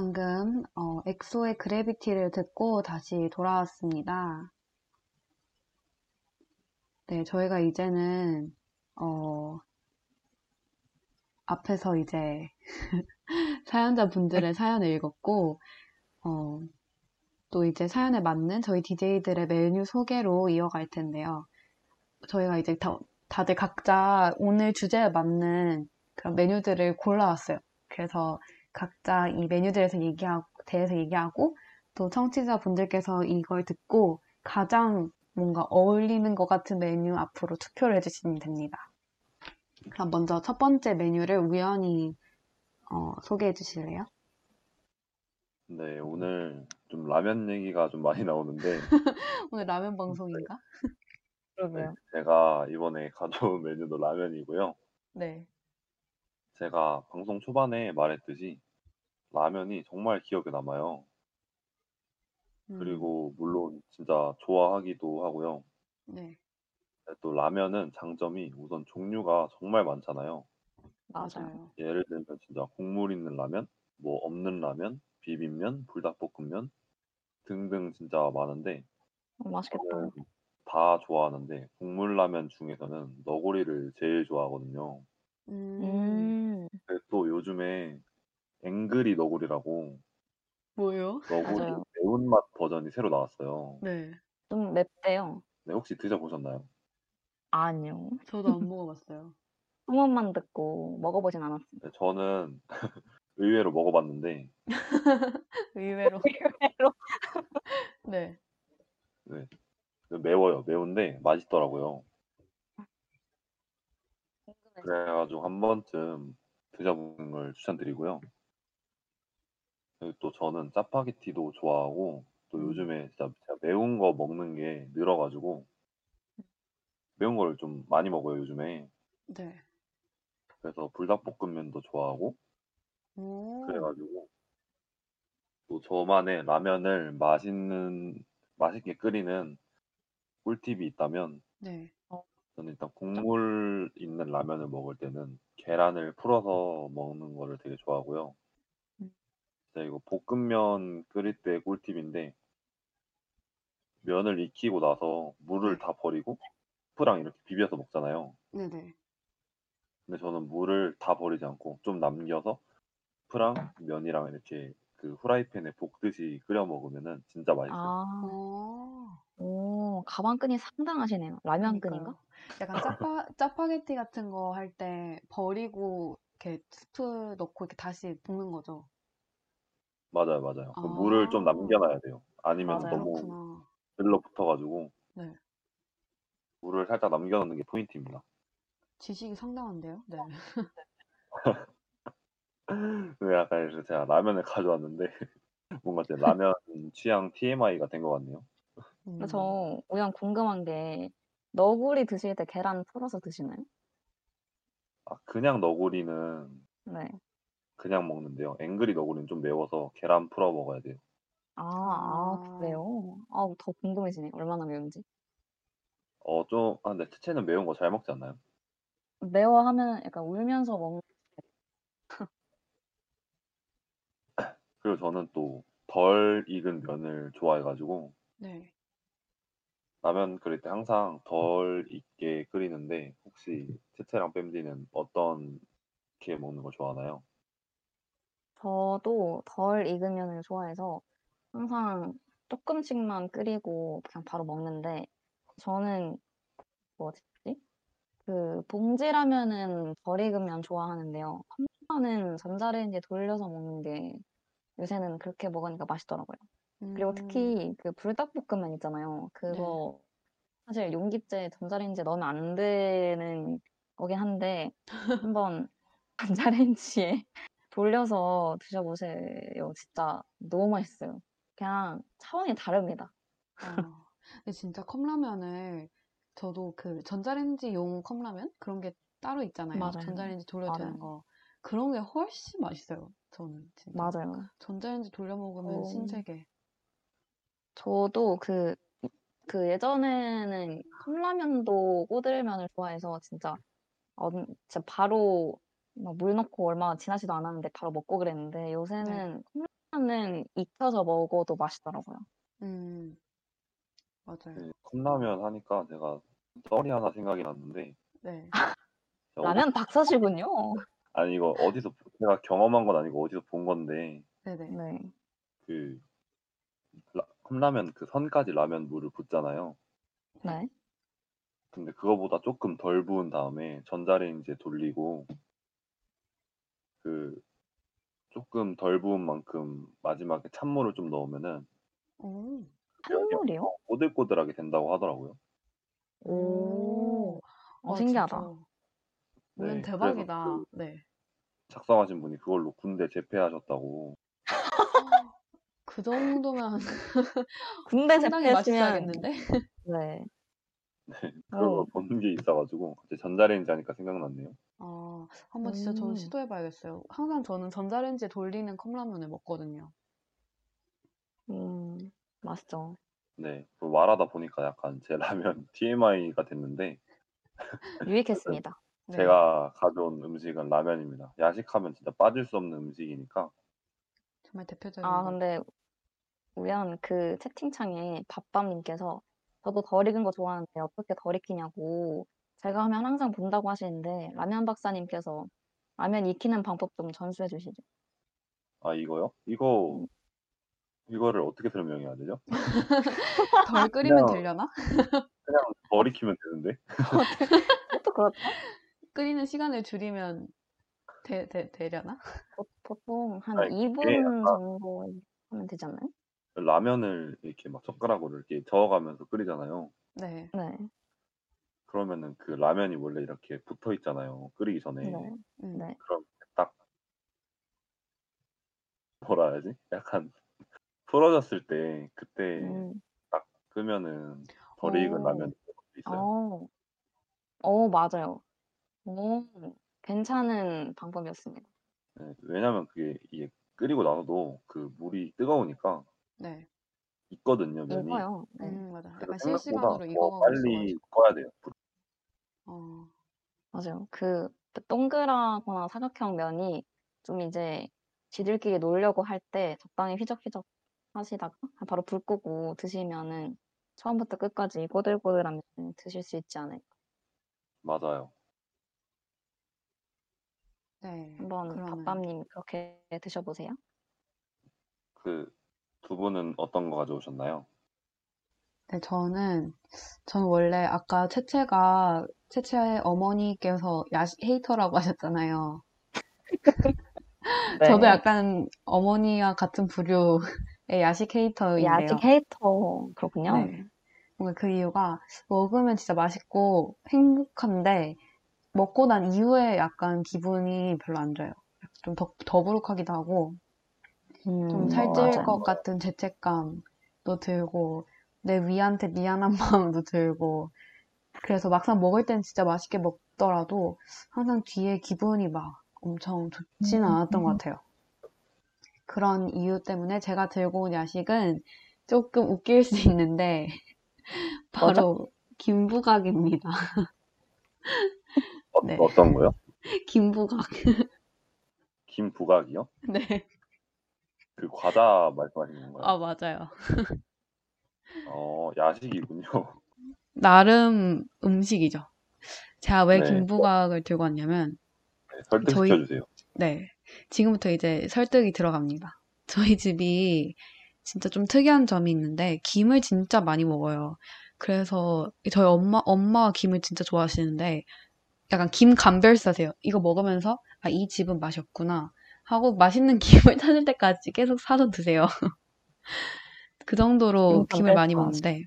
방금 어, 엑소의 그래비티를 듣고 다시 돌아왔습니다. 네, 저희가 이제는 어, 앞에서 이제 사연자분들의 사연을 읽었고 어, 또 이제 사연에 맞는 저희 DJ들의 메뉴 소개로 이어갈 텐데요. 저희가 이제 다, 다들 각자 오늘 주제에 맞는 그런 메뉴들을 골라왔어요. 그래서 각자 이 메뉴들에서 얘기하고, 대해서 얘기하고, 또 청취자분들께서 이걸 듣고 가장 뭔가 어울리는 것 같은 메뉴 앞으로 투표를 해주시면 됩니다. 그럼 먼저 첫 번째 메뉴를 우연히 어, 소개해 주실래요? 네, 오늘 좀 라면 얘기가 좀 많이 나오는데, 오늘 라면 방송인가? 네, 그러게요. 제가 이번에 가져온 메뉴도 라면이고요. 네. 제가 방송 초반에 말했듯이 라면이 정말 기억에 남아요. 음, 그리고 물론 진짜 좋아하기도 하고요. 네. 또 라면은 장점이 우선 종류가 정말 많잖아요. 맞아요. 예를 들면 진짜 국물 있는 라면, 뭐 없는 라면, 비빔면, 불닭볶음면 등등 진짜 많은데 어, 맛있겠다. 저는 다 좋아하는데 국물 라면 중에서는 너구리를 제일 좋아하거든요. 음, 음, 근데 또 요즘에 앵그리 너구리라고 뭐요? 너구리 맞아요. 매운맛 버전이 새로 나왔어요. 네. 좀 맵대요. 네, 혹시 드셔보셨나요? 아니요. 저도 안 먹어봤어요. 소문만 듣고 먹어보진 않았어요. 네, 저는 의외로 먹어봤는데 의외로. 의외로. 네. 네, 매워요. 매운데 맛있더라고요. 그래가지고 한 번쯤 드셔보는 걸 추천드리고요. 그리고 또 저는 짜파게티도 좋아하고 또 음. 요즘에 진짜 제가 매운 거 먹는 게 늘어가지고 매운 거를 좀 많이 먹어요 요즘에. 네. 그래서 불닭볶음면도 좋아하고 오. 그래가지고 또 저만의 라면을 맛있는 맛있게 끓이는 꿀팁이 있다면 네. 라면을 먹을 때는 계란을 풀어서 먹는 거를 되게 좋아하고요. 음. 진짜 이거 볶음면 끓일 때 꿀팁인데 면을 익히고 나서 물을 다 버리고 스프랑 이렇게 비벼서 먹잖아요. 네네. 근데 저는 물을 다 버리지 않고 좀 남겨서 스프랑 면이랑 이렇게 그 후라이팬에 볶듯이 끓여 먹으면은 진짜 맛있어요. 아, 오. 오, 가방끈이 상당하시네요. 라면끈인가? 그러니까요. 약간 짜파, 짜파게티 같은 거 할 때 버리고 이렇게 스프 넣고 이렇게 다시 볶는 거죠. 맞아요, 맞아요. 그 아. 물을 좀 남겨놔야 돼요. 아니면 맞아요. 너무 그렇구나. 들러붙어가지고 네. 물을 살짝 남겨놓는 게 포인트입니다. 지식이 상당한데요? 네. 근데 약간 그래서 제가 라면을 가져왔는데 뭔가 제 라면 취향 TMI가 된 것 같네요. 음. 저 우연 궁금한 게 너구리 드실 때 계란 풀어서 드시나요? 아, 그냥 너구리는 네. 그냥 먹는데요. 앵그리 너구리는 좀 매워서 계란 풀어 먹어야 돼요. 아, 아. 아, 그래요? 아, 더 궁금해지네. 얼마나 매운지. 어, 좀, 아, 근데 채채는 매운 거 잘 먹지 않나요? 매워하면 약간 울면서 먹는 그리고 저는 또 덜 익은 면을 좋아해가지고 네. 라면 끓일 때 항상 덜 익게 끓이는데 혹시 채채랑 뺨디는 어떤 게 먹는 걸 좋아하나요? 저도 덜 익은 면을 좋아해서 항상 조금씩만 끓이고 그냥 바로 먹는데 저는 뭐지? 그 봉지라면은 덜 익은 면 좋아하는데요. 컵라면은 전자레인지에 돌려서 먹는 게 요새는 그렇게 먹으니까 맛있더라고요. 그리고 음. 특히 그 불닭볶음면 있잖아요. 그거 사실 용기째 전자레인지에 넣으면 안 되는 거긴 한데 한번 전자레인지에 돌려서 드셔보세요. 진짜 너무 맛있어요. 그냥 차원이 다릅니다. 어. 근데 진짜 컵라면을 저도 그 전자레인지용 컵라면 그런 게 따로 있잖아요. 맞아요. 전자레인지 돌려도 되는 맞아요. 거. 그런 게 훨씬 맛있어요. 저는 진짜. 맞아요. 전자레인지 돌려 먹으면 어. 신세계. 저도 그 그 예전에는 컵라면도 꼬들면을 좋아해서 진짜 어, 진짜 바로 막 물 넣고 얼마 지나지도 않았는데 바로 먹고 그랬는데 요새는 컵라면은 익혀서 먹어도 맛있더라고요. 음, 맞아요. 그 컵라면 하니까 제가 썰이 하나 생각이 났는데 네. 제가 라면 박사시군요. 아니 이거 어디서 제가 경험한 건 아니고 어디서 본 건데 네네. 네. 그 라- 컵라면 그 선까지 라면 물을 붓잖아요. 네. 근데 그거보다 조금 덜 부은 다음에 전자레인지에 돌리고 그 조금 덜 부은 만큼 마지막에 찬물을 좀 넣으면은 오, 한물이요? 꼬들꼬들하게 된다고 하더라고요. 오. 어, 와, 신기하다. 진짜. 오늘 네, 대박이다. 그래서 네. 작성하신 분이 그걸로 군대 재패하셨다고. 그 정도면 군대 상당히 맛있어야겠는데? 네. 네, 어. 본게 있어가지고 갑자기 전자레인지 하니까 생각났네요. 아, 한번 진짜 저는 음. 시도해봐야겠어요. 항상 저는 전자레인지에 돌리는 컵라면을 먹거든요. 음, 맛있죠. 네, 그 말하다 보니까 약간 제 라면 TMI가 됐는데 유익했습니다. 네. 제가 가져온 음식은 라면입니다. 야식하면 진짜 빠질 수 없는 음식이니까. 정말 대표적인 아, 거. 근데 우연 그 채팅창에 밥밤님께서 저도 덜 익은 거 좋아하는데 어떻게 덜 익히냐고 제가 하면 항상 본다고 하시는데 라면 박사님께서 라면 익히는 방법 좀 전수해 주시죠. 아 이거요? 이거 이거를 어떻게 설명해야 되죠? 덜 끓이면 그냥- 되려나? 그냥 덜 익히면 되는데. 그것도 그렇죠. 끓이는 시간을 줄이면 되, 되, 되려나? 보- 보통 한 아니, 2분 그게 약간- 정도 하면 되지 않나요? 라면을 이렇게 막 젓가락으로 이렇게 저어가면서 끓이잖아요. 네. 네. 그러면은 그 라면이 원래 이렇게 붙어 있잖아요. 끓이기 전에. 네. 음. 네. 그럼 딱 뭐라 해야지? 약간 풀어졌을 때 그때 음. 끄면은 덜 익은 오. 라면이 있어요. 어. 어, 맞아요. 오, 괜찮은 방법이었습니다. 네, 왜냐면 그게 이게 끓이고 나서도 그 물이 뜨거우니까 네. 익거든요 면이. 네. 음, 맞아. 그래서 약간 생각보다 실시간으로 더 익어가고 빨리 있어가지고. 꺼야 돼요. 어, 맞아요. 그 동그랗거나 사각형 면이 좀 이제 지들끼리 놀려고 할 때 적당히 휘적휘적 하시다가 바로 불 끄고 드시면은 처음부터 끝까지 꼬들꼬들한 면 드실 수 있지 않을까. 맞아요. 네. 한번 그러면 밥밤님 그렇게 드셔보세요. 그 두 분은 어떤 거 가져오셨나요? 네, 저는, 저는 원래 아까 채채가, 채채의 어머니께서 야식 헤이터라고 하셨잖아요. 네. 저도 약간 어머니와 같은 부류의 야식 헤이터인데요. 야식 헤이터 그렇군요. 네. 뭔가 그 이유가 먹으면 진짜 맛있고 행복한데 먹고 난 이후에 약간 기분이 별로 안 좋아요. 좀 더, 더부룩하기도 하고 음, 좀 살찔 맞아요. 것 같은 죄책감도 들고 내 위한테 미안한 마음도 들고 그래서 막상 먹을 땐 진짜 맛있게 먹더라도 항상 뒤에 기분이 막 엄청 좋지는 음. 않았던 것 같아요. 그런 이유 때문에 제가 들고 온 야식은 조금 웃길 수 있는데 바로 김부각입니다. 어, 네. 어떤 거요? 김부각. 김부각이요? 네. 그 과자 말씀하시는 건가요? 아, 맞아요. 어, 야식이군요. 나름 음식이죠. 제가 왜 네. 김부각을 들고 왔냐면 네, 설득시켜 저희- 주세요. 네. 지금부터 이제 설득이 들어갑니다. 저희 집이 진짜 좀 특이한 점이 있는데, 김을 진짜 많이 먹어요. 그래서 저희 엄마, 엄마가 김을 진짜 좋아하시는데, 약간 김 감별사세요. 이거 먹으면서, 아, 이 집은 맛이 없구나. 하고 맛있는 김을 찾을 때까지 계속 사서 드세요. 그 정도로 김 김을 많이. 먹는데,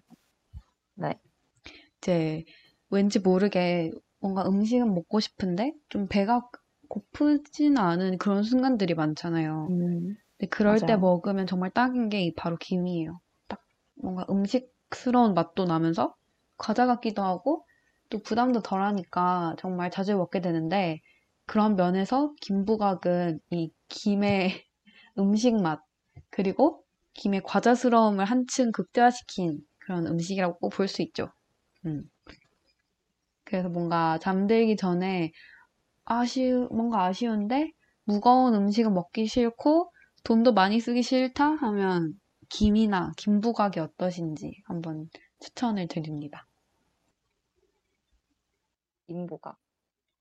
네. 이제 왠지 모르게 뭔가 음식은 먹고 싶은데, 좀 배가 고프진 않은 그런 순간들이 많잖아요. 음, 근데 그럴 때 맞아요. 먹으면 정말 딱인 게 바로 김이에요. 딱 뭔가 음식스러운 맛도 나면서 과자 같기도 하고 또 부담도 덜하니까 정말 자주 먹게 되는데 그런 면에서 김부각은 이 김의 음식 맛 그리고 김의 과자스러움을 한층 극대화시킨 그런 음식이라고 꼭 볼 수 있죠. 음. 그래서 뭔가 잠들기 전에 아쉬우, 뭔가 아쉬운데 무거운 음식은 먹기 싫고 돈도 많이 쓰기 싫다 하면 김이나 김부각이 어떠신지 한번 추천을 드립니다. 인보가.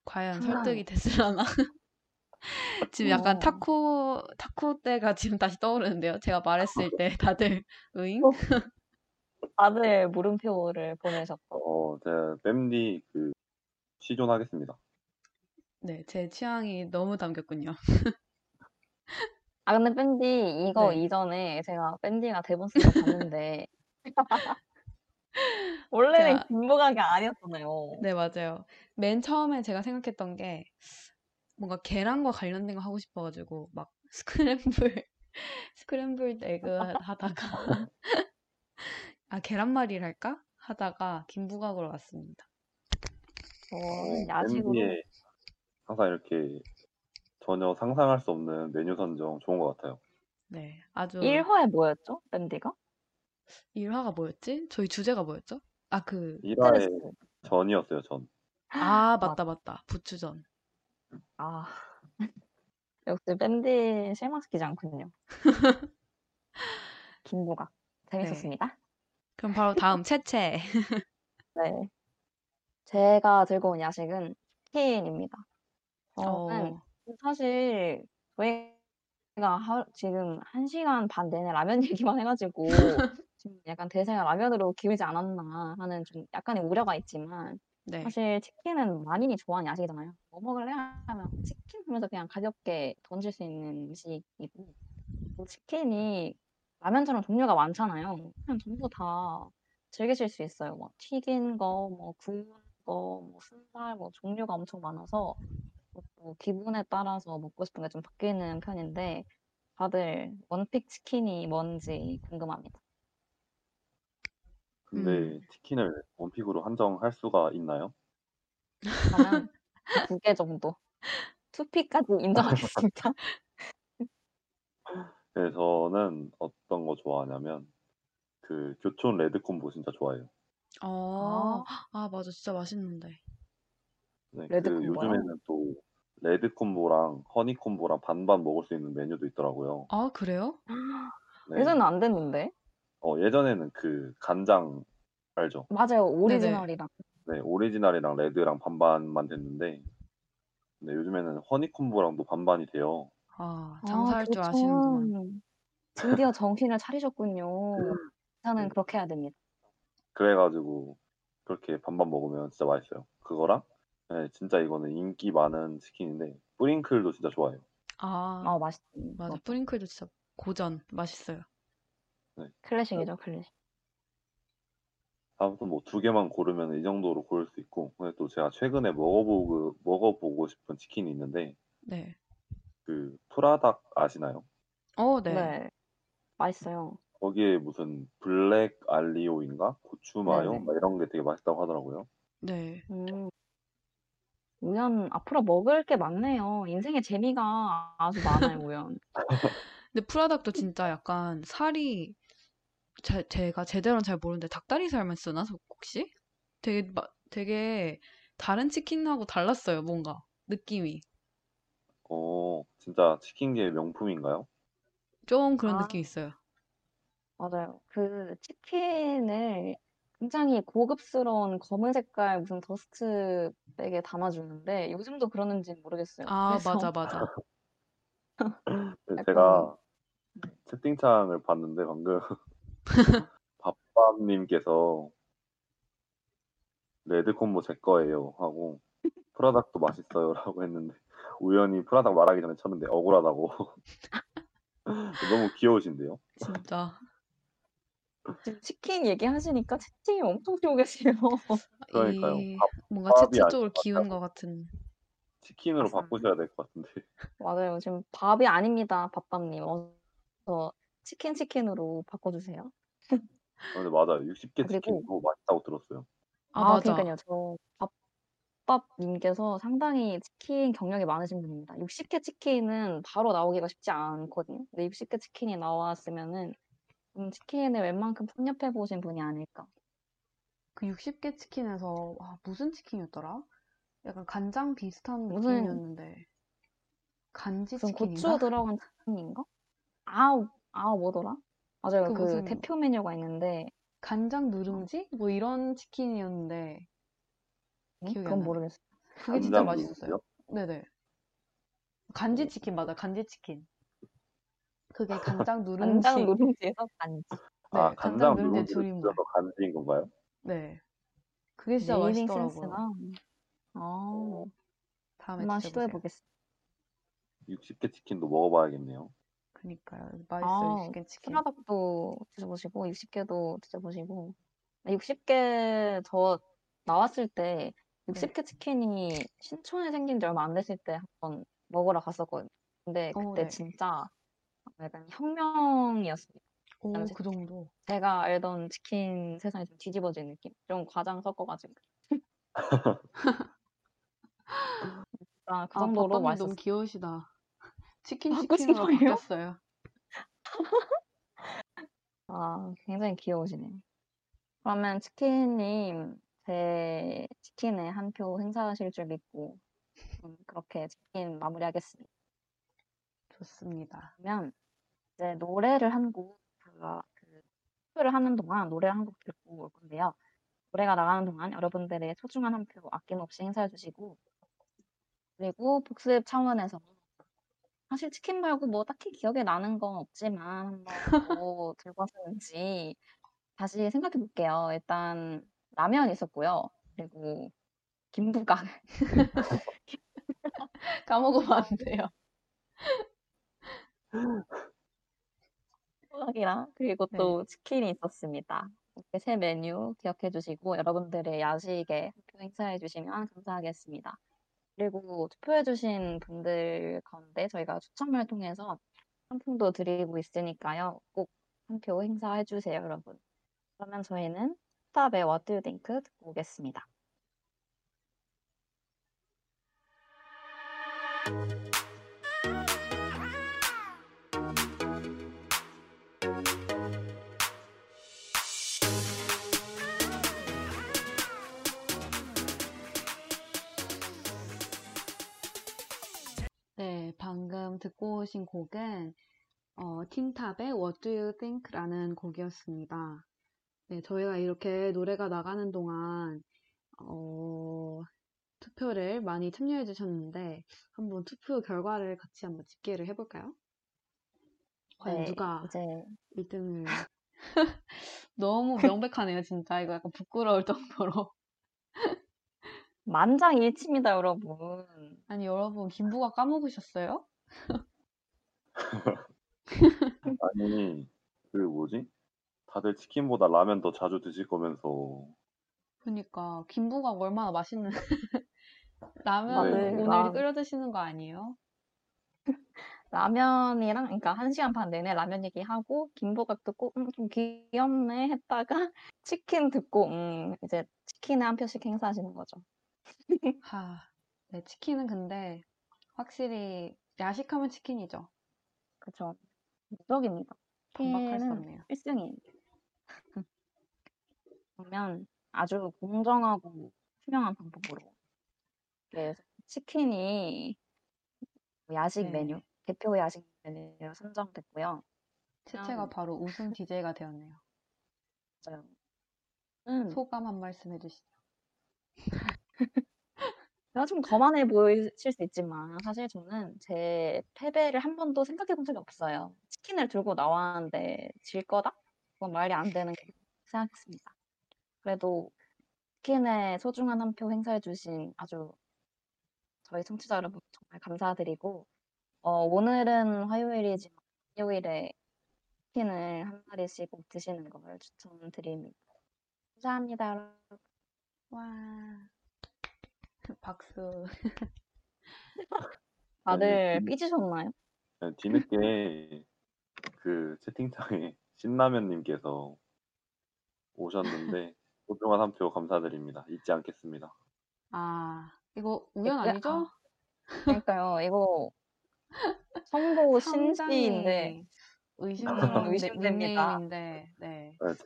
과연 상당히. 설득이 됐으려나? 지금 약간 어. 타코, 타코 때가 지금 다시 떠오르는데요. 제가 말했을 때 다들 으잉? 어. 다들 물음표를 보내셨고. 어, 제가 뺨디 그 시존하겠습니다. 네, 제 취향이 너무 담겼군요. 아, 근데 밴디 이거 네. 이전에 제가 밴디가 대본 쓴거 봤는데 원래는 제가- 김보각이 아니었잖아요. 네, 맞아요. 맨 처음에 제가 생각했던 게 뭔가 계란과 관련된 거 하고 싶어가지고 막 스크램블, 스크램블 에그 하다가 아, 계란말이를 할까? 하다가 김부각으로 왔습니다. 저는 야식으로 뺨디에 항상 이렇게 전혀 상상할 수 없는 메뉴 선정 좋은 것 같아요. 네, 아주 1화에 뭐였죠? 밴디가? 1화가 뭐였지? 저희 주제가 뭐였죠? 아, 그, 1화에 스트레스. 전이었어요, 전. 아, 맞다, 맞다. 부추전. 아 역시 밴디 실망시키지 않군요. 김보각 재밌었습니다. 그럼 바로 다음 채채. 네. 제가 들고 온 야식은 치킨입니다. 저는 어, 사실 저희가 하, 지금 한 시간 반 내내 라면 얘기만 해가지고 지금 약간 대세가 라면으로 기울지 않았나 하는 좀 약간의 우려가 있지만 네. 사실 치킨은 만인이 좋아하는 야식이잖아요. 뭐 먹을래 하면 치킨 하면서 그냥 가볍게 던질 수 있는 음식이고 또 치킨이 라면처럼 종류가 많잖아요. 그냥 전부 다 즐기실 수 있어요. 뭐 튀긴 거, 뭐 구운 거, 뭐 순살, 뭐 종류가 엄청 많아서 뭐 기분에 따라서 먹고 싶은 게 좀 바뀌는 편인데 다들 one pick 치킨이 뭔지 궁금합니다. 근데 음. 치킨을 one pick으로 한정할 수가 있나요? 그러면 두개 정도 two pick까지 인정하겠습니다. 네, 저는 어떤 거 좋아하냐면 그 교촌 red combo 진짜 좋아해요. 어, 아, 맞아. 진짜 맛있는데. 네, red 그 combo요? 요즘에는 또 red combo랑 honey combo랑 반반 먹을 수 있는 메뉴도 있더라고요. 아, 그래요? 네. 예전엔 안 됐는데 어, 예전에는 그 간장 알죠? 맞아요 오리지널이랑 네, 오리지널이랑 red랑 반반만 됐는데 네, 요즘에는 honey combo랑도 반반이 돼요. 아, 아, 장사할 줄 그렇죠. 아시는구만. 드디어 정신을 차리셨군요. 저는 네. 그렇게 해야 됩니다. 그래가지고 그렇게 반반 먹으면 진짜 맛있어요. 그거랑 네, 진짜 이거는 인기 많은 치킨인데 뿌링클도 진짜 좋아해요. 아, 아 맛있지. 맞아. 그거 뿌링클도 진짜 고전. 맛있어요. 클래식이죠 클래식. 아무튼 뭐 두 개만 고르면 이 정도로 고를 수 있고 근데 또 제가 최근에 먹어보고 먹어보고 싶은 치킨이 있는데 네. 그 프라닭 아시나요? 어, 네. 네. 맛있어요. 거기에 무슨 블랙 알리오인가 고추 마요 네네. 막 이런 게 되게 맛있다고 하더라고요. 네. 음. 우연 앞으로 먹을 게 많네요. 인생에 재미가 아주 많아요 우연. 근데 프라닭도 진짜 약간 살이 제, 제가 제대로는 잘 모르는데 닭다리살만 쓰나 혹시? 되게 마- 되게 다른 치킨하고 달랐어요 뭔가 느낌이 어 진짜 치킨계 명품인가요? 좀 그런 아. 느낌 있어요. 맞아요. 그 치킨을 굉장히 고급스러운 검은 색깔 무슨 dust bag에 담아주는데 요즘도 그러는지 모르겠어요. 아 그래서 맞아 맞아. 네, 약간- 제가 채팅창을 봤는데 방금 밥밥님께서 red combo 제 거예요 하고 푸라닭도 맛있어요라고 했는데 우연히 프라닭 말하기 전에 쳤는데 억울하다고 너무 귀여우신데요? 진짜 지금 치킨 얘기하시니까 채팅이 엄청 치고 계세요. 그러니까요. 이 밥- 뭔가 채채 쪽으로 것 기운. 것 같은. 치킨으로 맞습니다. 바꾸셔야 될 것 같은데 맞아요. 지금 밥이 아닙니다, 밥밥님. 어서 치킨 치킨으로 바꿔주세요. 아, 근데 맞아요 60개 아, 그리고- 치킨도 맛있다고 들었어요 아 맞아. 그러니까요. 저 밥밥님께서 상당히 치킨 경력이 많으신 분입니다. 60개 치킨은 바로 나오기가 쉽지 않거든요. 근데 60개 치킨이 나왔으면은 음, 치킨을 웬만큼 섭렵해 보신 분이 아닐까. 그 60개 치킨에서 와, 무슨 치킨이었더라? 약간 간장 비슷한 무슨 느낌이었는데 간지 무슨 고추 치킨인가? 들어간 치킨인가? 아, 아 뭐더라? 맞아요. 그 그 무슨 대표 메뉴가 있는데 간장 어, 누룽지? 뭐 이런 치킨이었는데? 기억이 안 그건 나네. 모르겠어. 그게 진짜 간장 맛있었어요. 누룽지요? 네네. 간지 어, 치킨 맞아. 간지 치킨. 그게 간장 간장 누룽지. 누룽지에서 간지. 아, 네, 간장 간장 누룽지 누룽지를 줄임말. 줄여서 간지인 건가요? 네. 그게 진짜 네이밍 맛있더라고요. 센스가. 어, 다음에 한번 드셔보세요. 시도해 보겠습니다. 60개 치킨도 먹어봐야겠네요. 그니까요. 맛있어요. 아, 60개 치킨. 프라닭도 드셔보시고 60개도 드셔보시고 60개 저 나왔을 때 네. 60개 치킨이 신촌에 생긴 지 얼마 안 됐을 때 한번 먹으러 갔었거든요. 근데 어, 그때 네. 진짜 약간 혁명이었어요. 오, 그 정도. 제가 알던 치킨 세상이 좀 뒤집어진 느낌? 좀 과장 섞어가지고. 진짜 그 아, 정도로 너무 맛있었어요. 귀여우시다. 치킨 바꾸신 치킨으로 거예요? 바뀌었어요. 아, 굉장히 귀여우시네요. 그러면 치킨님, 제 치킨에 한 표 행사하실 줄 믿고, 음, 그렇게 치킨 마무리하겠습니다. 좋습니다. 그러면 이제 노래를 한 곡, 제가 그 투표를 하는 동안 노래를 한 곡 듣고 올 건데요. 노래가 나가는 동안 여러분들의 소중한 한 표 아낌없이 행사해 주시고, 그리고 복습 차원에서 사실 치킨 말고 뭐 딱히 기억에 나는 건 없지만 한번 뭐 들고 왔었는지 다시 생각해 볼게요. 일단 라면 있었고요. 그리고 김부각 까먹으면 안 돼요. 부각이랑 그리고 네. 또 치킨이 있었습니다. 이렇게 세 메뉴 기억해 주시고 여러분들의 야식에 표 행사해 주시면 감사하겠습니다. 그리고 투표해 주신 분들 가운데 저희가 추첨을 통해서 상품도 드리고 있으니까요. 꼭 한 표 행사해 주세요, 여러분. 그러면 저희는 스탑의 What Do You Think 듣고 오겠습니다. 듣고 오신 곡은 어, 틴탑의 What Do You Think라는 곡이었습니다. 네, 저희가 이렇게 노래가 나가는 동안 어, 투표를 많이 참여해 주셨는데 한번 투표 결과를 같이 한번 집계를 해볼까요? 과연 네, 누가 이제 1등을 너무 명백하네요, 진짜. 이거 약간 부끄러울 정도로. 만장일치입니다, 여러분. 아니, 여러분, 김부가 까먹으셨어요? 아니, 그 뭐지? 다들 치킨보다 라면 더 자주 드실 거면서 그러니까 김부가 얼마나 맛있는 라면 네. 오늘 라- 끓여 드시는 거 아니에요? 라면이랑, 그러니까 한 시간 반 내내 라면 얘기하고, 김부각 듣고, 음, 좀 귀엽네 했다가, 치킨 듣고, 음, 이제 치킨에 한 표씩 행사하시는 거죠. 하, 네, 치킨은 근데 확실히 야식하면 치킨이죠. 그쵸. 무적입니다. 반박할 수 없네요. 1승이에요. 그러면 아주 공정하고 투명한 방법으로. 그래서 치킨이 야식 네. 메뉴, 대표 야식 메뉴로 선정됐고요. 음. 바로 우승 DJ가 되었네요. 맞아요. 음, 소감 한 말씀 해주시죠. 제가 좀 거만해 보이실 수 있지만 사실 저는 제 패배를 한 번도 생각해 본 적이 없어요. 치킨을 들고 나왔는데 질 거다? 그건 말이 안 되는 게 생각했습니다. 그래도 치킨에 소중한 한표 행사해 주신 아주 저희 청취자 여러분 정말 감사드리고 어, 오늘은 화요일이지만 일요일에 치킨을 한 마리씩 꼭 드시는 걸 추천드립니다. 감사합니다, 여러분. 와. 박수. 다들 음. 삐지셨나요? 네, 뒤늦게 그 채팅창에 신라면님께서 오셨는데 소중한 한 표 감사드립니다. 잊지 않겠습니다. 아, 이거 우연 네, 아니죠? 아, 그러니까요. 이거 선보 신지인데 의심스러운 닉- 의심됩니다. 네. 네, 제,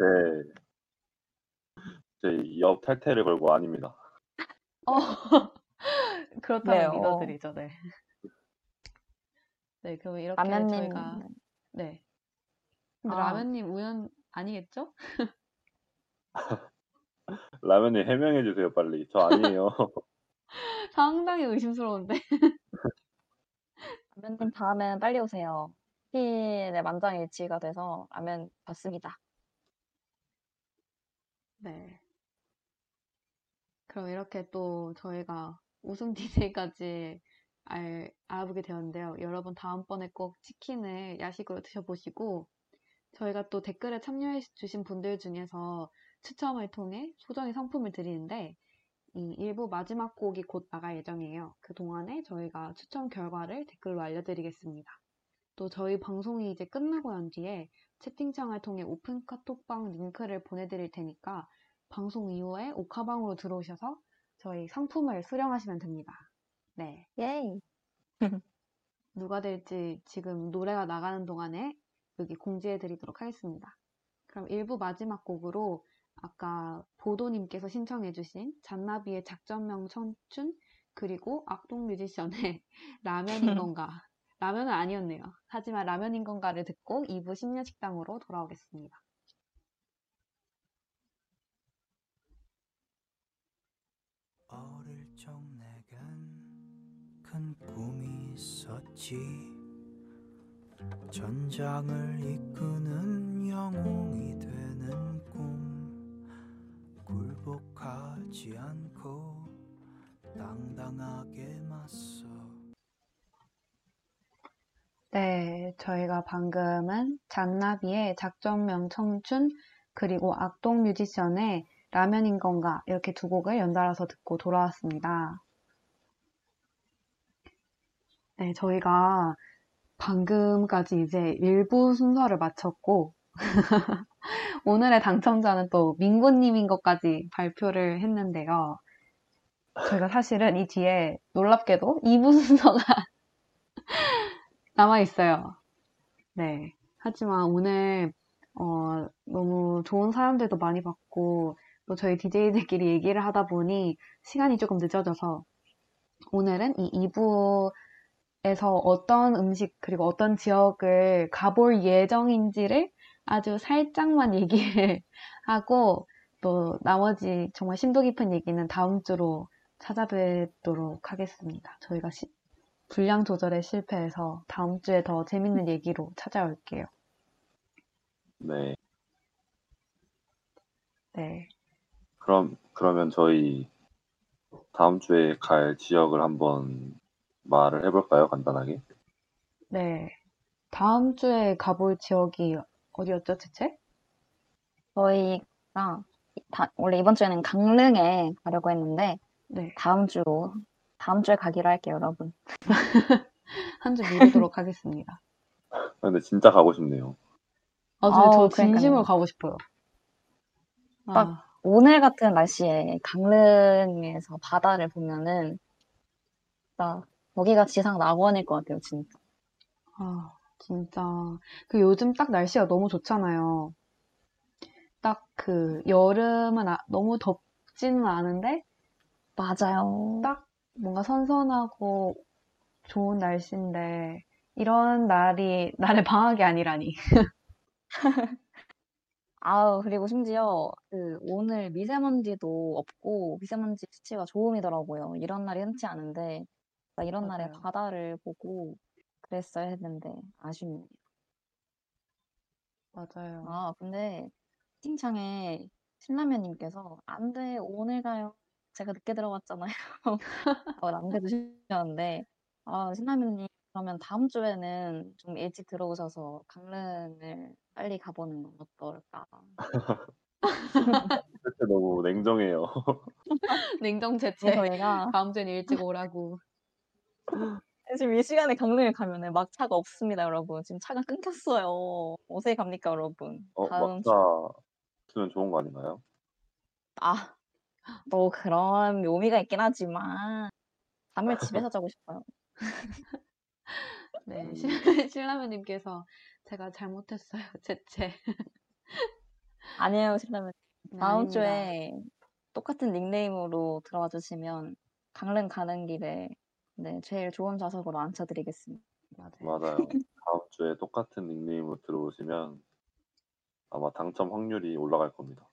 제 옆 탈퇴를 걸고 아닙니다. 어, 그렇다면 네, 어. 믿어드리죠, 네. 네, 그럼 이렇게 라면님, 저희가, 네. 근데 아. 라면님 우연 아니겠죠? 라면님 해명해 주세요, 빨리. 저 아니에요. 상당히 의심스러운데. 라면님 다음엔 빨리 오세요. 필의 만장일치가 돼서 라면 받습니다. 네. 그럼 이렇게 또 저희가 우승 DJ까지 알, 알아보게 되었는데요. 여러분 다음번에 꼭 치킨을 야식으로 드셔보시고 저희가 또 댓글에 참여해 주신 분들 중에서 추첨을 통해 소정의 상품을 드리는데 이 일부 마지막 곡이 곧 나갈 예정이에요. 그 동안에 저희가 추첨 결과를 댓글로 알려드리겠습니다. 또 저희 방송이 이제 끝나고 난 뒤에 채팅창을 통해 오픈 카톡방 링크를 보내드릴 테니까 방송 이후에 오카방으로 들어오셔서 저희 상품을 수령하시면 됩니다. 네. 예이. 누가 될지 지금 노래가 나가는 동안에 여기 공지해 드리도록 하겠습니다. 그럼 1부 마지막 곡으로 아까 보도님께서 신청해 주신 잔나비의 작전명 청춘 그리고 악동 뮤지션의 라면인 건가 라면은 아니었네요. 하지만 라면인 건가를 듣고 2부 심야 식당으로 돌아오겠습니다. 어릴 적 내겐 큰 꿈이 있었지. 전장을 이끄는 영웅이 되는 꿈. 굴복하지 않고 당당하게 맞서. 네, 저희가 방금은 잔나비의 작전명 청춘 그리고 악동 뮤지션의 라면인 건가 이렇게 두 곡을 연달아서 듣고 돌아왔습니다. 네, 저희가 방금까지 이제 일부 순서를 마쳤고 오늘의 당첨자는 또 민고님인 것까지 발표를 했는데요. 저희가 사실은 이 뒤에 놀랍게도 2부 순서가 남아 있어요. 네. 하지만 오늘 어, 너무 좋은 사람들도 많이 봤고 또 저희 DJ들끼리 얘기를 하다 보니 시간이 조금 늦어져서 오늘은 이 2부에서 어떤 음식 그리고 어떤 지역을 가볼 예정인지를 아주 살짝만 얘기를 하고 또 나머지 정말 심도 깊은 얘기는 다음 주로 찾아뵙도록 하겠습니다. 저희가 시- 분량 조절에 실패해서 다음 주에 더 재밌는 얘기로 찾아올게요. 네. 네. 그럼, 그러면 저희 다음 주에 갈 지역을 한번 말을 해볼까요? 간단하게. 네. 다음 주에 가볼 지역이 어디였죠, 대체? 저희가 다- 원래 이번 주에는 강릉에 가려고 했는데 네. 다음 주로 다음 주에 가기로 할게요, 여러분. 한 주 미루도록 하겠습니다. 근데 진짜 가고 싶네요. 아, 저, 아우, 저 그러니까요. 진심으로 가고 싶어요. 아, 딱 오늘 같은 날씨에 강릉에서 바다를 보면은 진짜 거기가 지상 낙원일 것 같아요, 진짜. 아, 진짜. 그 요즘 딱 날씨가 너무 좋잖아요. 딱 그 여름은 아- 너무 덥지는 않은데 맞아요. 딱 뭔가 선선하고 좋은 날씨인데 이런 날이 나의 방학이 아니라니. 아우, 그리고 심지어 그 오늘 미세먼지도 없고 미세먼지 수치가 좋음이더라고요. 이런 날이 흔치 않은데 나 이런 날에 맞아요. 바다를 보고 그랬어야 했는데 아쉽네요. 맞아요. 아, 근데 채팅창에 신라면님께서 안 돼, 오늘 가요. 제가 늦게 들어갔잖아요. 라고 남겨 주셨는데, 아, 신라면님, 그러면 다음 주에는 좀 일찍 들어오셔서 강릉을 빨리 가보는 건 어떨까? 그때 너무 냉정해요. 냉정 네, 제체. 저희가 다음 주엔 일찍 오라고. 지금 이 시간에 강릉을 가면은 막차가 없습니다, 여러분. 지금 차가 끊겼어요. 어디에 갑니까, 여러분? 어, 다음 주. 막차 주면 좋은 거 아닌가요? 아, 또 그런 묘미가 있긴 하지만, 잠을 집에서 자고 싶어요. 네, 음. 신- 신라면님께서 제가 잘못했어요. 제체. 아니에요, 신라면. 네, 다음 아닙니다. 주에 똑같은 닉네임으로 들어와 주시면 강릉 가는 길에 네, 제일 좋은 좌석으로 앉혀드리겠습니다. 맞아요. 맞아요. 다음 주에 똑같은 닉네임으로 들어오시면 아마 당첨 확률이 올라갈 겁니다.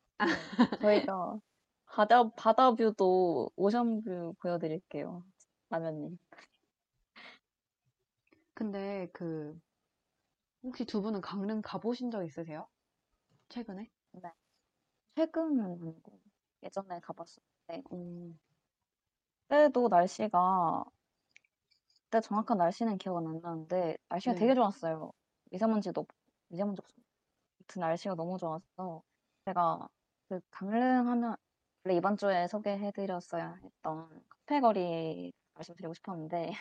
저희가 바다, 바다 view도 ocean view 보여드릴게요. 라면님. 근데 그 혹시 두 분은 강릉 가보신 적 있으세요? 최근에? 최근은 아니고 예전에 가봤었는데 음, 그때도 날씨가 그때 정확한 날씨는 기억은 안 나는데 날씨가 네. 되게 좋았어요. 미세먼지도 없- 미세먼지 없어. 그 날씨가 너무 좋았어. 제가 그 강릉 하면 원래 이번 주에 소개해드렸어야 했던 카페 거리 말씀드리고 싶었는데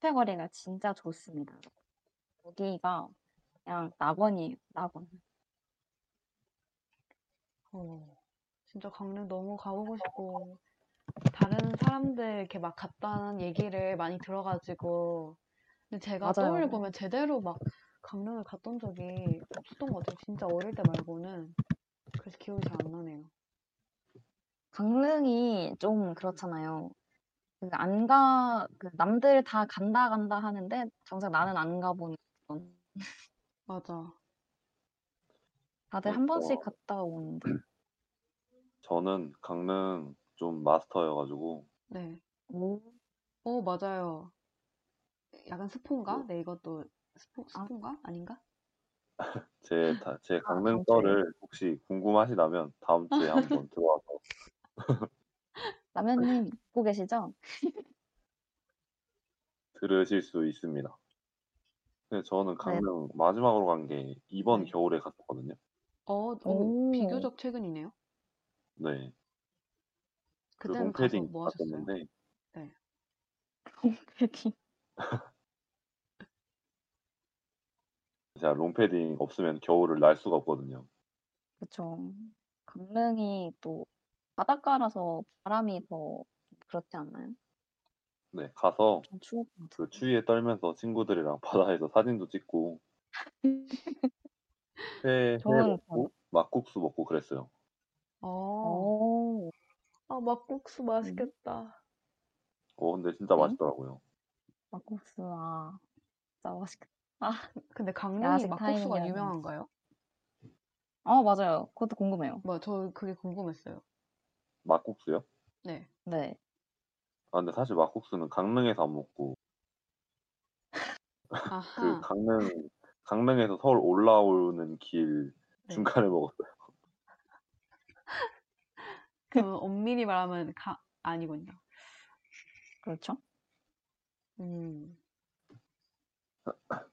카페거리가 진짜 좋습니다. 여기가 그냥 낙원이에요. 낙원. 어, 진짜 강릉 너무 가보고 싶고 다른 사람들 이렇게 막 갔다는 얘기를 많이 들어가지고 근데 제가 맞아요. 떠올려 보면 제대로 막 강릉을 갔던 적이 없었던 것 같아요. 진짜 어릴 때 말고는 그래서 기억이 잘 안 나네요. 강릉이 좀 그렇잖아요. 그 안 가, 그 남들 다 간다 간다 하는데 정작 나는 안 가본 그런. 맞아. 다들 한 번씩 그렇죠. 갔다 오는데. 저는 강릉 좀 마스터여가지고 네. 오, 어, 맞아요. 약간 스폰가? 뭐. 네, 이것도 스포, 아. 스폰가? 아닌가? 제, 다- 제 다음 강릉 주에. 썰을 혹시 궁금하시다면 다음 주에 한번 들어와서 라면님 듣고 계시죠? 들으실 수 있습니다. 근데 저는 강릉 마지막으로 간 게 이번 네. 겨울에 갔었거든요. 어, 어, 오. 비교적 최근이네요. 네. 그 그때는 가서 롱패딩 뭐 하셨어요? 갔었는데 패딩. 제가 롱패딩 없으면 겨울을 날 수가 없거든요. 그쵸. 강릉이 또 바닷가라서 바람이 더 그렇지 않나요? 네, 가서 좀 추울 것 같아요. 그 추위에 떨면서 친구들이랑 바다에서 사진도 찍고 회, 회 저는 먹고 막국수 먹고 그랬어요. 어, 오, 아, 막국수 맛있겠다. 어, 근데 진짜 네? 맛있더라고요. 막국수, 아, 진짜 맛있겠다. 근데 강릉이 야식 막국수가 유명한가요? 아, 맞아요. 그것도 궁금해요. 뭐, 저 그게 궁금했어요. 막국수요? 네. 네. 아, 근데 사실 막국수는 강릉에서 안 먹고 그 아하. 강릉 강릉에서 서울 올라오는 길 네. 중간에 먹었어요. 그 엄밀히 말하면 가, 아니군요. 그렇죠. 음,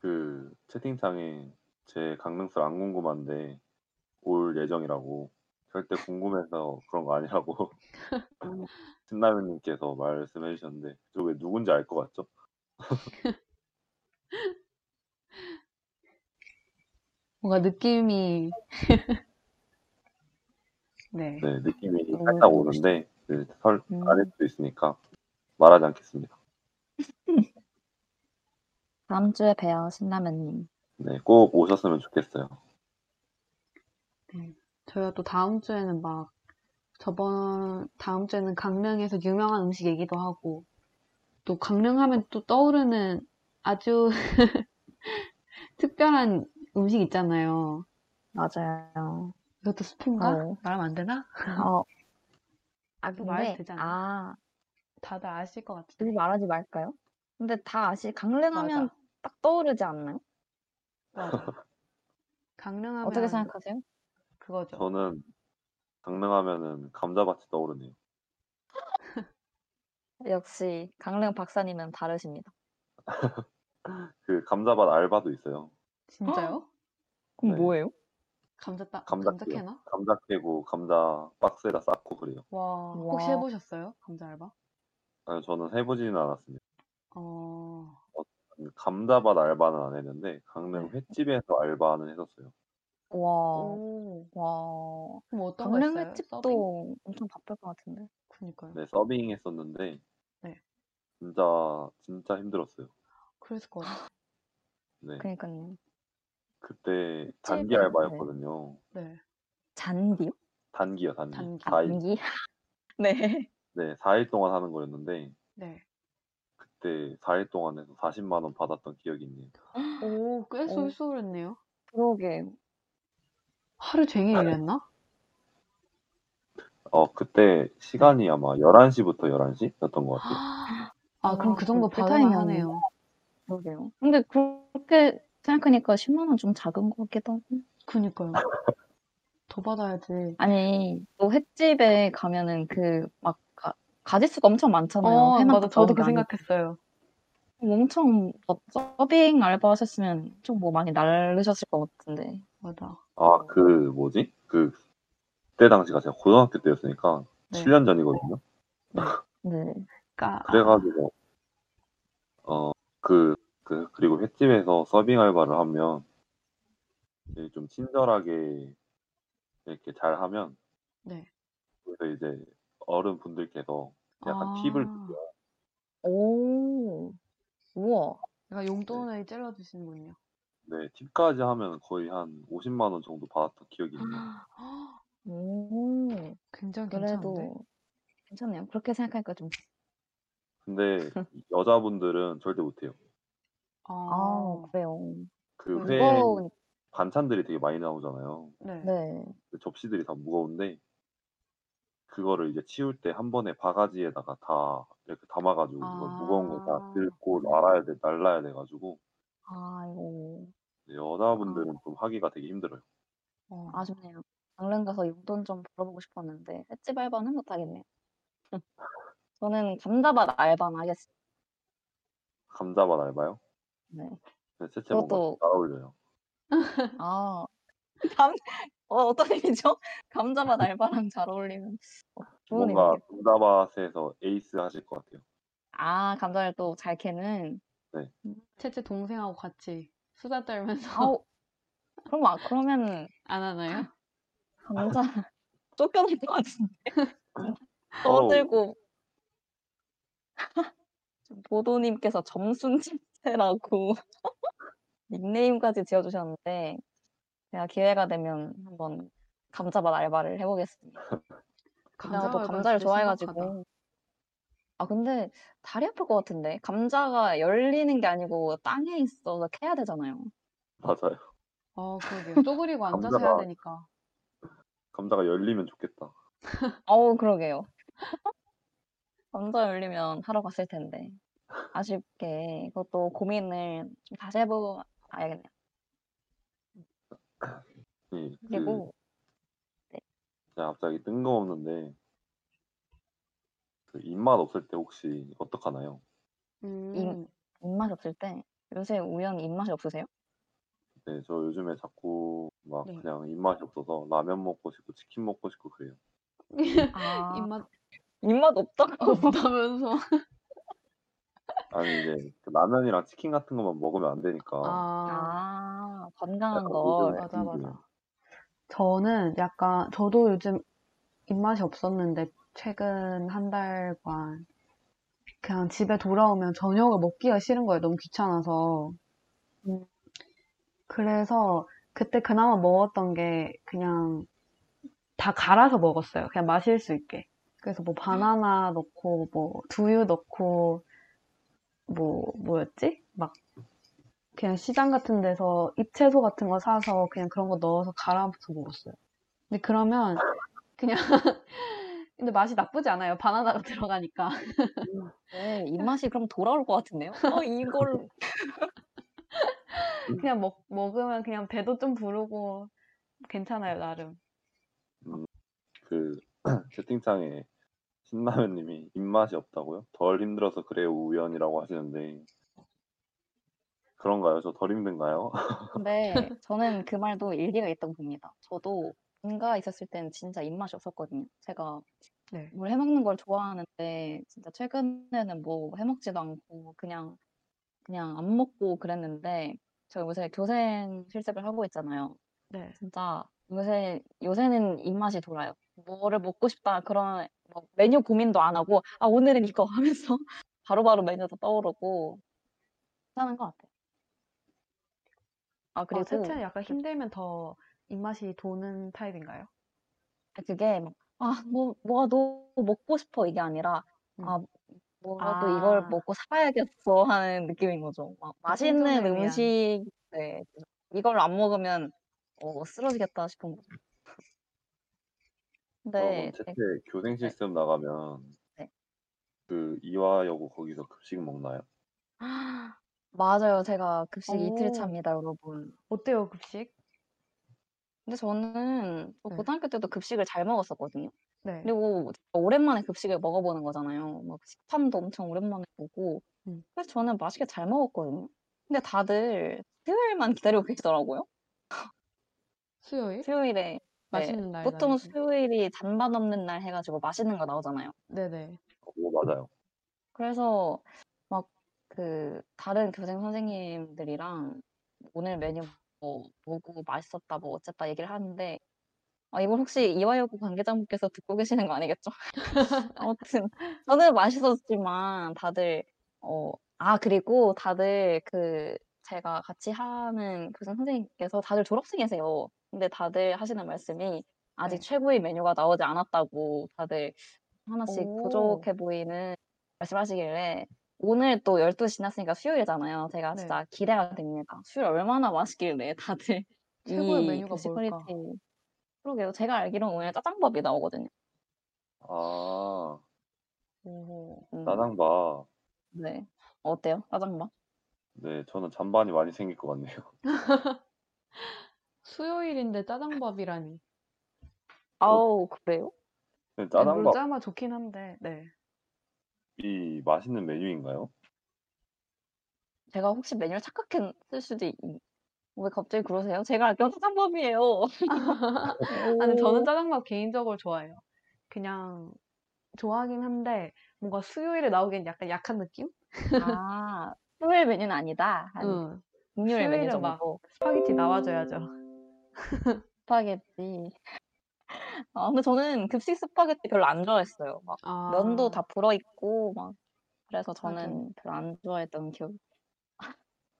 그 채팅창에 제 강릉설 안 궁금한데 올 예정이라고 절대 궁금해서 그런 거 아니라고 신라면님께서 말씀해 주셨는데 저 왜 누군지 알 것 같죠? 뭔가 느낌이 네. 네 느낌이 음. 살짝 오는데 그설 음. 아닐 수도 있으니까 말하지 않겠습니다. 다음 주에 봬요, 신라면님. 네 꼭 오셨으면 좋겠어요. 저희가 또 다음 주에는 막 저번 다음 주에는 강릉에서 유명한 음식 얘기도 하고 또 강릉 하면 또 떠오르는 아주 특별한 음식 있잖아요. 맞아요. 이것도 스폰가? 어. 말하면 안 되나? 어. 아, 근데, 되잖아. 아, 다들 아실 것 굳이 같은데. 말하지 말까요? 근데 다 아시, 강릉 하면 맞아. 딱 떠오르지 않나요? 맞아. 강릉 하면 어떻게 생각하세요? 그거죠. 저는 강릉하면은 감자밭이 떠오르네요. 역시 강릉 박사님은 다르십니다. 그 감자밭 알바도 있어요. 진짜요? 그럼 네. 뭐예요? 감자 따 감자 감자. 캐나? 감자 캐고 감자 박스에다 쌓고 그래요. 와, 와. 혹시 해보셨어요? 감자 알바? 아니, 저는 해보지는 않았습니다. 어, 감자밭 알바는 안 했는데 강릉 네. 횟집에서 알바는 했었어요. 와, 오, 와. 그럼 어떤 거 강릉 했어요? 서빙? 횟집도 엄청 바쁠 것 같은데. 그니까요. 네, 서빙 했었는데 네. 진짜 진짜 힘들었어요. 그랬을 것 같아요. 네. 그니까요. 그때 단기 네. 알바였거든요. 네. 잔디요? 단기요, 단기. 단기. 아, 4일. 단기? 네. 네, 4일 동안 하는 거였는데 네. 그때 4일 동안 해서 40만 원 받았던 기억이 있네요. 오, 꽤 오. 쏠쏠했네요. 그러게. 하루 종일 일했나? 어, 그때 시간이 아마 11시부터 11시였던 것 같아요. 아, 그럼 아, 그 정도 그 받을만. 하네요. 그러게요. 근데 그렇게 생각하니까 10만 원 좀 작은 것 같기도 하고. 그니까요. 더 받아야지. 아니, 또 횟집에 가면은 그, 막, 가, 가짓수가 엄청 많잖아요. 어, 회만 맞아. 저도 그 가까운 게 생각했어요. 아니고. 엄청, 뭐 서빙 알바 하셨으면 좀 뭐 많이 날르셨을 것 같은데. 맞아. 아, 그 뭐지? 그 그때 당시가 제가 고등학교 때였으니까 네. 7년 전이거든요. 네. 그러니까 그래가지고 어그 그 그리고 횟집에서 서빙 알바를 하면 이제 좀 친절하게 이렇게 잘 하면 네. 그래서 이제 어른 분들께서 약간 아. 팁을 주세요. 오, 우와. 약간 용돈을 찔러주시는군요. 네, 팁까지 하면 거의 한 50만 원 정도 받았던 기억이 있네요. 오, 굉장히 괜찮은데? 그래도 괜찮네요. 그렇게 생각하니까 좀, 근데 여자분들은 절대 못해요. 아, 아, 그래요. 그그회 무거운, 반찬들이 되게 많이 나오잖아요. 네. 네. 그 접시들이 다 무거운데 그거를 이제 치울 때 한 번에 바가지에다가 다 이렇게 담아가지고 그걸 무거운 거 다 아. 들고 날아야 돼 날라야 돼가지고 아이고, 여자분들은 좀 하기가 되게 힘들어요. 어. 아쉽네요. 당근 가서 용돈 좀 벌어보고 싶었는데, 횟집 알바는 못하겠네요. 저는 감자밭 알바는 하겠어요. 감자밭 알바요? 네. 네, 채채 뭔가 그것도- 잘 어울려요. 아, 감, 어, 어떤 의미죠? 감자밭 알바랑 잘 어울리면 어, 좋은 뭔가 의미겠다. 감자밭에서 에이스 하실 것 같아요. 아, 감자를 또 잘 캐는. 채채 동생하고 같이 수다 떨면서 아우, 그럼, 아, 그러면 안 하나요? 감자 쫓겨날 것 같은데. 떠들고. 보도님께서 점순집세라고 닉네임까지 지어주셨는데, 제가 기회가 되면 한번 감자밭 알바를 해보겠습니다. 제가 또 알바 감자를. 좋아해가지고. 아, 근데 다리 아플 것 같은데. 감자가 열리는 게 아니고 땅에 있어서 캐야 되잖아요. 맞아요. 아, 그러게요. 쪼그리고 앉아서 해야 감자가- 되니까. 감자가 열리면 좋겠다. 어우, 그러게요. 감자 열리면 하러 갔을 텐데. 아쉽게 그것도 고민을 좀 다시 해보고 봐야겠네요. 예, 그 그리고 제가 갑자기 뜬금없는데 그 입맛 없을 때 혹시 어떡하나요? 음. 입맛이 없을 때 요새 우연히 입맛이 없으세요? 네, 저 요즘에 자꾸 막 네. 그냥 입맛이 없어서 라면 먹고 싶고 치킨 먹고 싶고 그래요. 아, 입맛 입맛 없다고? 없다면서. 아니 이제 그 라면이랑 치킨 같은 것만 먹으면 안 되니까 아, 아, 건강한 약간 걸. 요즘에 맞아, 맞아. 저는 약간, 저도 요즘 입맛이 없었는데, 최근 한 달간, 그냥 집에 돌아오면 저녁을 먹기가 싫은 거예요. 너무 귀찮아서. 음. 그래서, 그때 그나마 먹었던 게, 그냥, 다 갈아서 먹었어요. 그냥 마실 수 있게. 그래서 뭐, 바나나 넣고, 뭐, 두유 넣고, 뭐, 뭐였지? 막, 그냥 시장 같은 데서 잎채소 같은 거 사서 그냥 그런 거 넣어서 갈아서 먹었어요. 근데 그러면 그냥 근데 맛이 나쁘지 않아요. 바나나가 들어가니까. 네, 입맛이 그럼 돌아올 것 같은데요? 어, 이걸. 그냥 먹, 먹으면 그냥 배도 좀 부르고 괜찮아요, 나름. 그 채팅창에 신라면님이 입맛이 없다고요? 덜 힘들어서 그래요 우연이라고 하시는데 그런가요? 저 덜 힘든가요? 근데 저는 그 말도 일리가 있다고 봅니다. 저도 본가 있었을 때는 진짜 입맛이 없었거든요. 제가 네. 뭘 해먹는 걸 좋아하는데 진짜 최근에는 뭐 해먹지도 않고 그냥 그냥 안 먹고 그랬는데 제가 요새 교생 실습을 하고 있잖아요. 네. 진짜 요새 요새는 입맛이 돌아요. 뭐를 먹고 싶다 그런 뭐 메뉴 고민도 안 하고 아 오늘은 이거 하면서 바로바로 메뉴도 떠오르고 괜찮은 것 같아요. 아, 아, 그리고 채채는 약간 힘들면 더 입맛이 도는 타입인가요? 그게 막, 아, 뭐, 뭐가 너무 먹고 싶어 이게 아니라, 음. 아, 뭐라도 이걸 아. 먹고 살아야겠어 하는 느낌인 거죠. 막 맛있는 생존을 위한. 음식, 네, 이걸 안 먹으면 어, 쓰러지겠다 싶은 거죠. 근데 그럼 채채 교생실 습 나가면 네. 그 이화여고 거기서 급식 먹나요? 맞아요. 제가 급식 이틀 오. 차입니다, 여러분. 어때요, 급식? 근데 저는 저 네. 고등학교 때도 급식을 잘 먹었었거든요. 네. 그리고 오랜만에 급식을 먹어보는 거잖아요. 막 식판도 엄청 오랜만에 보고. 음. 그래서 저는 맛있게 잘 먹었거든요. 근데 다들 수요일만 기다리고 계시더라고요. 수요일? 수요일에 맛있는 날. 보통. 수요일이 잔반 없는 날 해가지고 맛있는 거 나오잖아요. 네네. 그거 맞아요. 그래서 막 그 다른 교생 선생님들이랑 오늘 메뉴 뭐 뭐고 맛있었다 뭐 어쨌다 얘기를 하는데 아 이걸 혹시 이화여고 관계자분께서 듣고 계시는 거 아니겠죠? 아무튼 저는 맛있었지만 다들 어 아 그리고 다들 그 제가 같이 하는 교생 선생님께서 다들 졸업생이세요. 근데 다들 하시는 말씀이 아직 네. 최고의 메뉴가 나오지 않았다고 다들 하나씩 오. 부족해 보이는 말씀하시길래 오늘 또 12시 지났으니까 수요일이잖아요. 제가 네. 진짜 기대가 됩니다. 수요일 얼마나 맛있길래 다들 최고의 이 메뉴가 급식 뭘까? 그러게요. 제가 알기로는 오늘 짜장밥이 나오거든요. 아 오. 음, 짜장밥. 네. 어때요? 짜장밥? 네, 저는 잔반이 많이 생길 것 같네요. 수요일인데 짜장밥이라니. 아우, 그래요? 근데 네, 짜장밥이 물짜마 좋긴 한데, 네. 맛있는 메뉴인가요? 제가 혹시 메뉴를 착각했을 수도 있... 왜 갑자기 그러세요? 제가 알기로는 짜장밥이에요. 아니, 저는 오. 짜장밥 개인적으로 좋아해요. 그냥, 좋아하긴 한데, 뭔가 수요일에 나오기엔 약간 약한 느낌? 아, 수요일 메뉴는 아니다. 한 응. 금요일 메뉴 수요일은 막 정도. 스파게티 나와줘야죠. 스파게티. 아, 근데 저는 급식 스파게티 별로 안 좋아했어요. 막 아, 면도 다 불어 있고 막 그래서 저는 하긴. 별로 안 좋아했던 기억.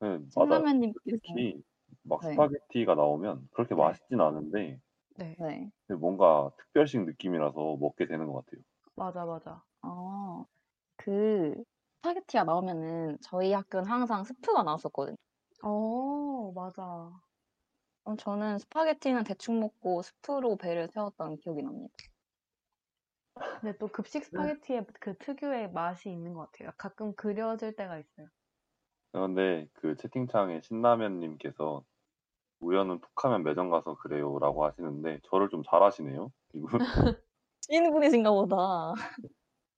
네, 맞아요. 신라면님께서 특히 막 네. 스파게티가 나오면 그렇게 네. 맛있진 않은데 네. 네. 뭔가 특별식 느낌이라서 먹게 되는 것 같아요. 맞아, 맞아. 아, 그 스파게티가 나오면은 저희 학교는 항상 스프가 나왔었거든요. 어, 맞아. 그럼 저는 스파게티는 대충 먹고 스프로 배를 채웠던 기억이 납니다. 근데 또 급식 스파게티에 그 특유의 맛이 있는 것 같아요. 가끔 그리워질 때가 있어요. 그런데 그 채팅창에 신라면님께서 우연은 툭하면 매점 가서 그래요라고 하시는데 저를 좀 잘하시네요. 이분 지인분이신가 보다.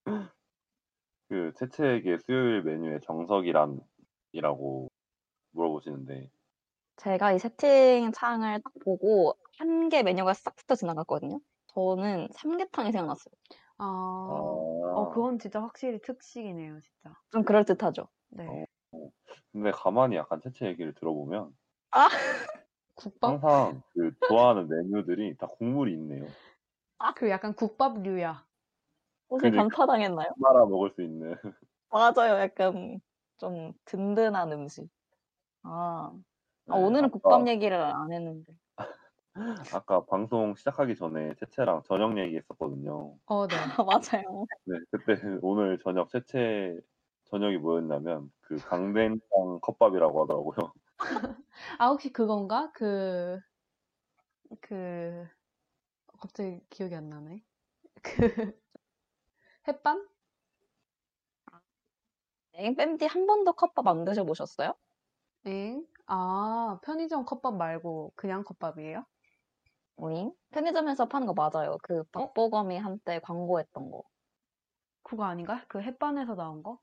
그 채채에게 수요일 메뉴의 정석이란 이라고 물어보시는데 제가 이 채팅창을 딱 보고 한개 메뉴가 싹 스쳐 지나갔거든요. 저는 삼계탕이 생각났어요. 아, 아, 어, 그건 진짜 확실히 특식이네요, 진짜. 좀 그럴듯하죠. 네. 어. 근데 가만히 약간 채채 얘기를 들어보면 국밥? 항상 그 좋아하는 메뉴들이 다 국물이 있네요. 그 약간 국밥류야. 혹시 그러니까. 간파당했나요? 말아 먹을 수 있는. 맞아요. 약간 좀 든든한 음식. 아, 아, 네, 오늘은 아까- 국밥 얘기를 안 했는데. 아까 방송 시작하기 전에 채채랑 저녁 얘기했었거든요. 어, 네. 아, 맞아요. 네, 그때 오늘 저녁 채채 저녁이 뭐였냐면 그 강된장 컵밥이라고 하더라고요. 아, 혹시 그건가? 그, 그, 갑자기 기억이 안 나네. 그, 햇반? 뺑디 한 번도 컵밥 안 드셔보셨어요? 엥? 아, 편의점 컵밥 말고 그냥 컵밥이에요? 오잉? 편의점에서 파는 거 맞아요. 그 박보검이 한때 광고했던 거. 그거 아닌가? 그 햇반에서 나온 거?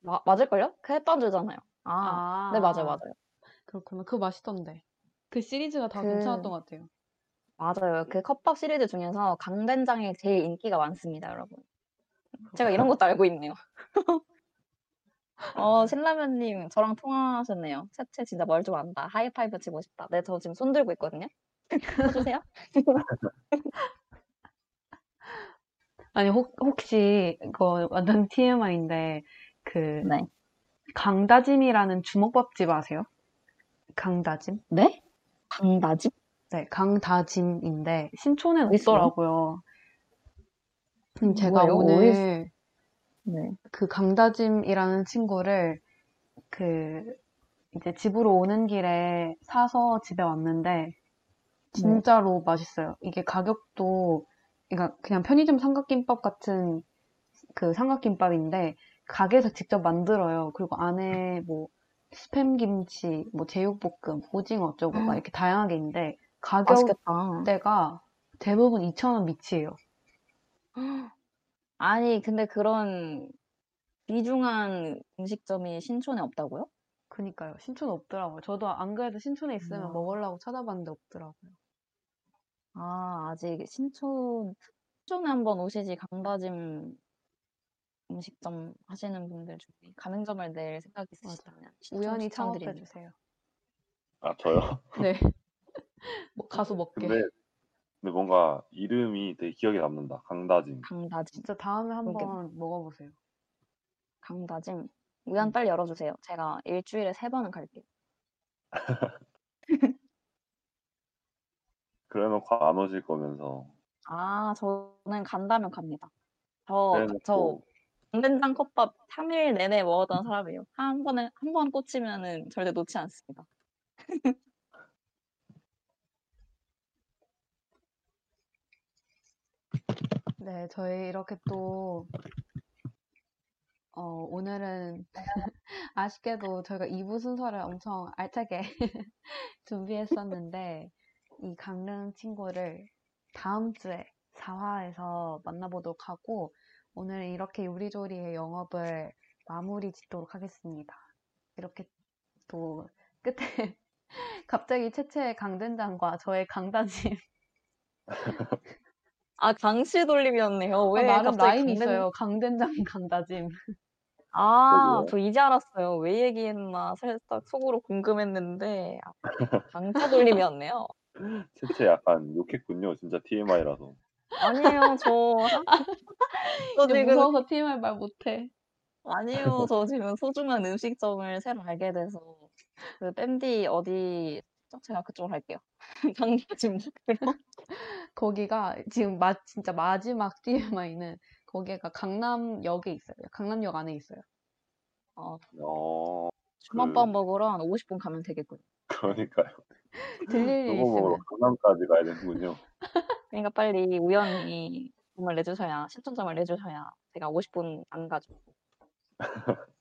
마, 맞을걸요? 그 햇반주잖아요. 아, 네, 맞아요, 맞아요. 그렇구나. 그거 맛있던데. 그 시리즈가 다 그- 괜찮았던 것 같아요. 맞아요. 그 컵밥 시리즈 중에서 강된장이 제일 인기가 많습니다, 여러분. 제가 이런 것도 알고 있네요. 어, 신라면님, 저랑 통화하셨네요. 채채 진짜 뭘 좀 안다. 하이파이브 치고 싶다. 네, 저 지금 손 들고 있거든요. 해주세요. 아니, 혹, 혹시, 이거 완전 TMI인데, 그, 네. 강다짐이라는 주먹밥집 아세요? 강다짐? 네? 강다짐? 네, 강다짐인데 어디 있어요? 없더라고요. 음, 제가 뭐예요? 오늘 네. 그 강다짐이라는 친구를 그 이제 집으로 오는 길에 사서 집에 왔는데 진짜로 맛있어요. 이게 가격도 그러니까 그냥 편의점 삼각김밥 같은 그 삼각김밥인데 가게에서 직접 만들어요. 그리고 안에 뭐 스팸 김치, 뭐 제육볶음, 오징어 어쩌고 막 이렇게 다양하게 있는데 맛있겠다. 가격대가 대부분 2,000원 미치예요. 아니, 근데 그런 귀중한 음식점이 신촌에 없다고요? 그니까요. 신촌에 없더라고요. 저도 안 그래도 신촌에 있으면 아. 먹으려고 찾아봤는데 없더라고요. 아, 아직 신촌, 신촌에 한번 오시지 강다짐 음식점 하시는 분들 중에 가맹점을 낼 생각 있으시다면 신촌 우연히 추천드립니다. 창업해 주세요. 아 저요? 네. 뭐 가서 먹게. 근데 근데 뭔가 이름이 되게 기억에 남는다. 강다짐. 강다짐, 진짜 다음에. 한번 먹어보세요. 강다짐. 우연 빨리 열어주세요. 제가 일주일에 세 번은 갈게요. 그래놓고 안 오실 거면서. 아, 저는 간다면 갑니다. 저, 그래놓고 저 강된장 컵밥 3일 내내 먹었던 사람이에요. 한 번에, 한 번 꽂히면은 절대 놓지 않습니다. 네, 저희 이렇게 또, 어, 오늘은 아쉽게도 저희가 2부 순서를 엄청 알차게 준비했었는데, 이 강릉 친구를 다음 주에 4화에서 만나보도록 하고, 오늘 이렇게 요리조리의 영업을 마무리 짓도록 하겠습니다. 이렇게 또 끝에 갑자기 채채의 강된장과 저의 강다짐 아, 강씨 돌림이었네요. 왜 아, 나름 갑자기 라임 강된- 있어요. 강된장, 강다짐. 아. 저 이제 알았어요. 왜 얘기했나 살짝 속으로 궁금했는데 아, 강차 돌림이었네요. 채채 약간 욕했군요. 진짜 TMI라서. 아니에요, 저, 저 지금 무서워서 TMI 말 못해. 아니에요, 저 지금 소중한 음식점을 새로 알게 돼서 그 밴디 어디 제가 그쪽으로 할게요. 먹으러. 거기가 지금 마, 진짜 마지막 TMI는 거기가 강남역에 있어요. 강남역 안에 있어요. 어, 어, 주먹밥 먹으러 한 50분 가면 되겠군요. 그러니까요. 들릴 일 있으면. 강남까지 가야 되는군요. 그러니까 빨리 우연히 돈을 내주셔야 신청점을 내주셔야 제가 50분 안 가죠.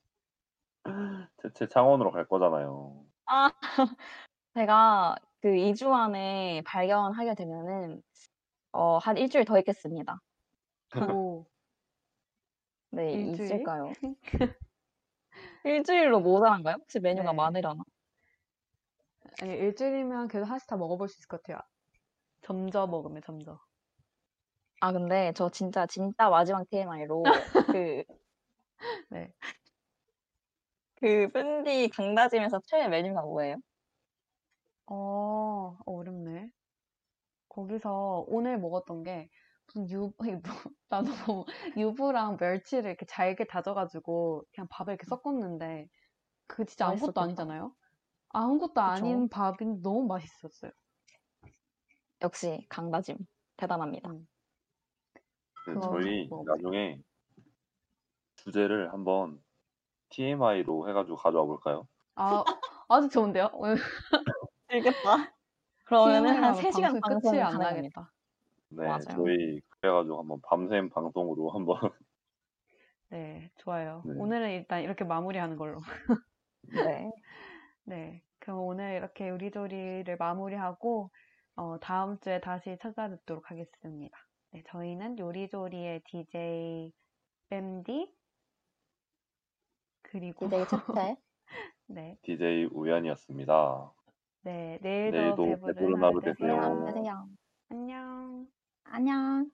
채채 창원으로 갈 거잖아요. 아, 제가 그 2 주 안에 발견하게 되면은 어, 한 일주일 더 있겠습니다. 오, 네, 일주일? 있을까요? 일주일로 모자란가요? 혹시 메뉴가 네. 많으려나? 아니, 일주일이면 그래도 하나씩 다 먹어볼 수 있을 것 같아요. 점저 먹으면 점저. 아, 근데 저 진짜 진짜 마지막 TMI로 그 네. 그 밴디 강다짐에서 최애 메뉴가 뭐예요? 어, 어렵네. 거기서 오늘 먹었던 게 무슨 유, 아니, 뭐, 나도 뭐 유부랑 멸치를 이렇게 잘게 다져가지고 그냥 밥에 이렇게 섞었는데 그 진짜 아무것도 맛있었겠다. 아니잖아요? 아무것도 아닌 밥이 너무 맛있었어요. 역시 강다짐 대단합니다. 음. 네, 그거 저희 먹어볼게요. 나중에 주제를 한번 TMI로 해가지고 가져와 볼까요? 아, 아주 좋은데요? 즐겼다. 그러면은 한 하면 3시간 방송 방송 끝이 안 가능합니다. 나겠다. 네, 맞아요. 저희 그래가지고 한번 밤샘 방송으로 한번 네, 좋아요. 네. 오늘은 일단 이렇게 마무리하는 걸로. 네. 네, 그럼 오늘 이렇게 요리조리를 마무리하고 어, 다음 주에 다시 찾아뵙도록 하겠습니다. 네, 저희는 요리조리의 DJ 뺨디 그리고 DJ 채채. 네, DJ 우연이었습니다. 네, 내일도 내일도 배부른 배부른 하루 되세요. 되세요. 안녕. 안녕.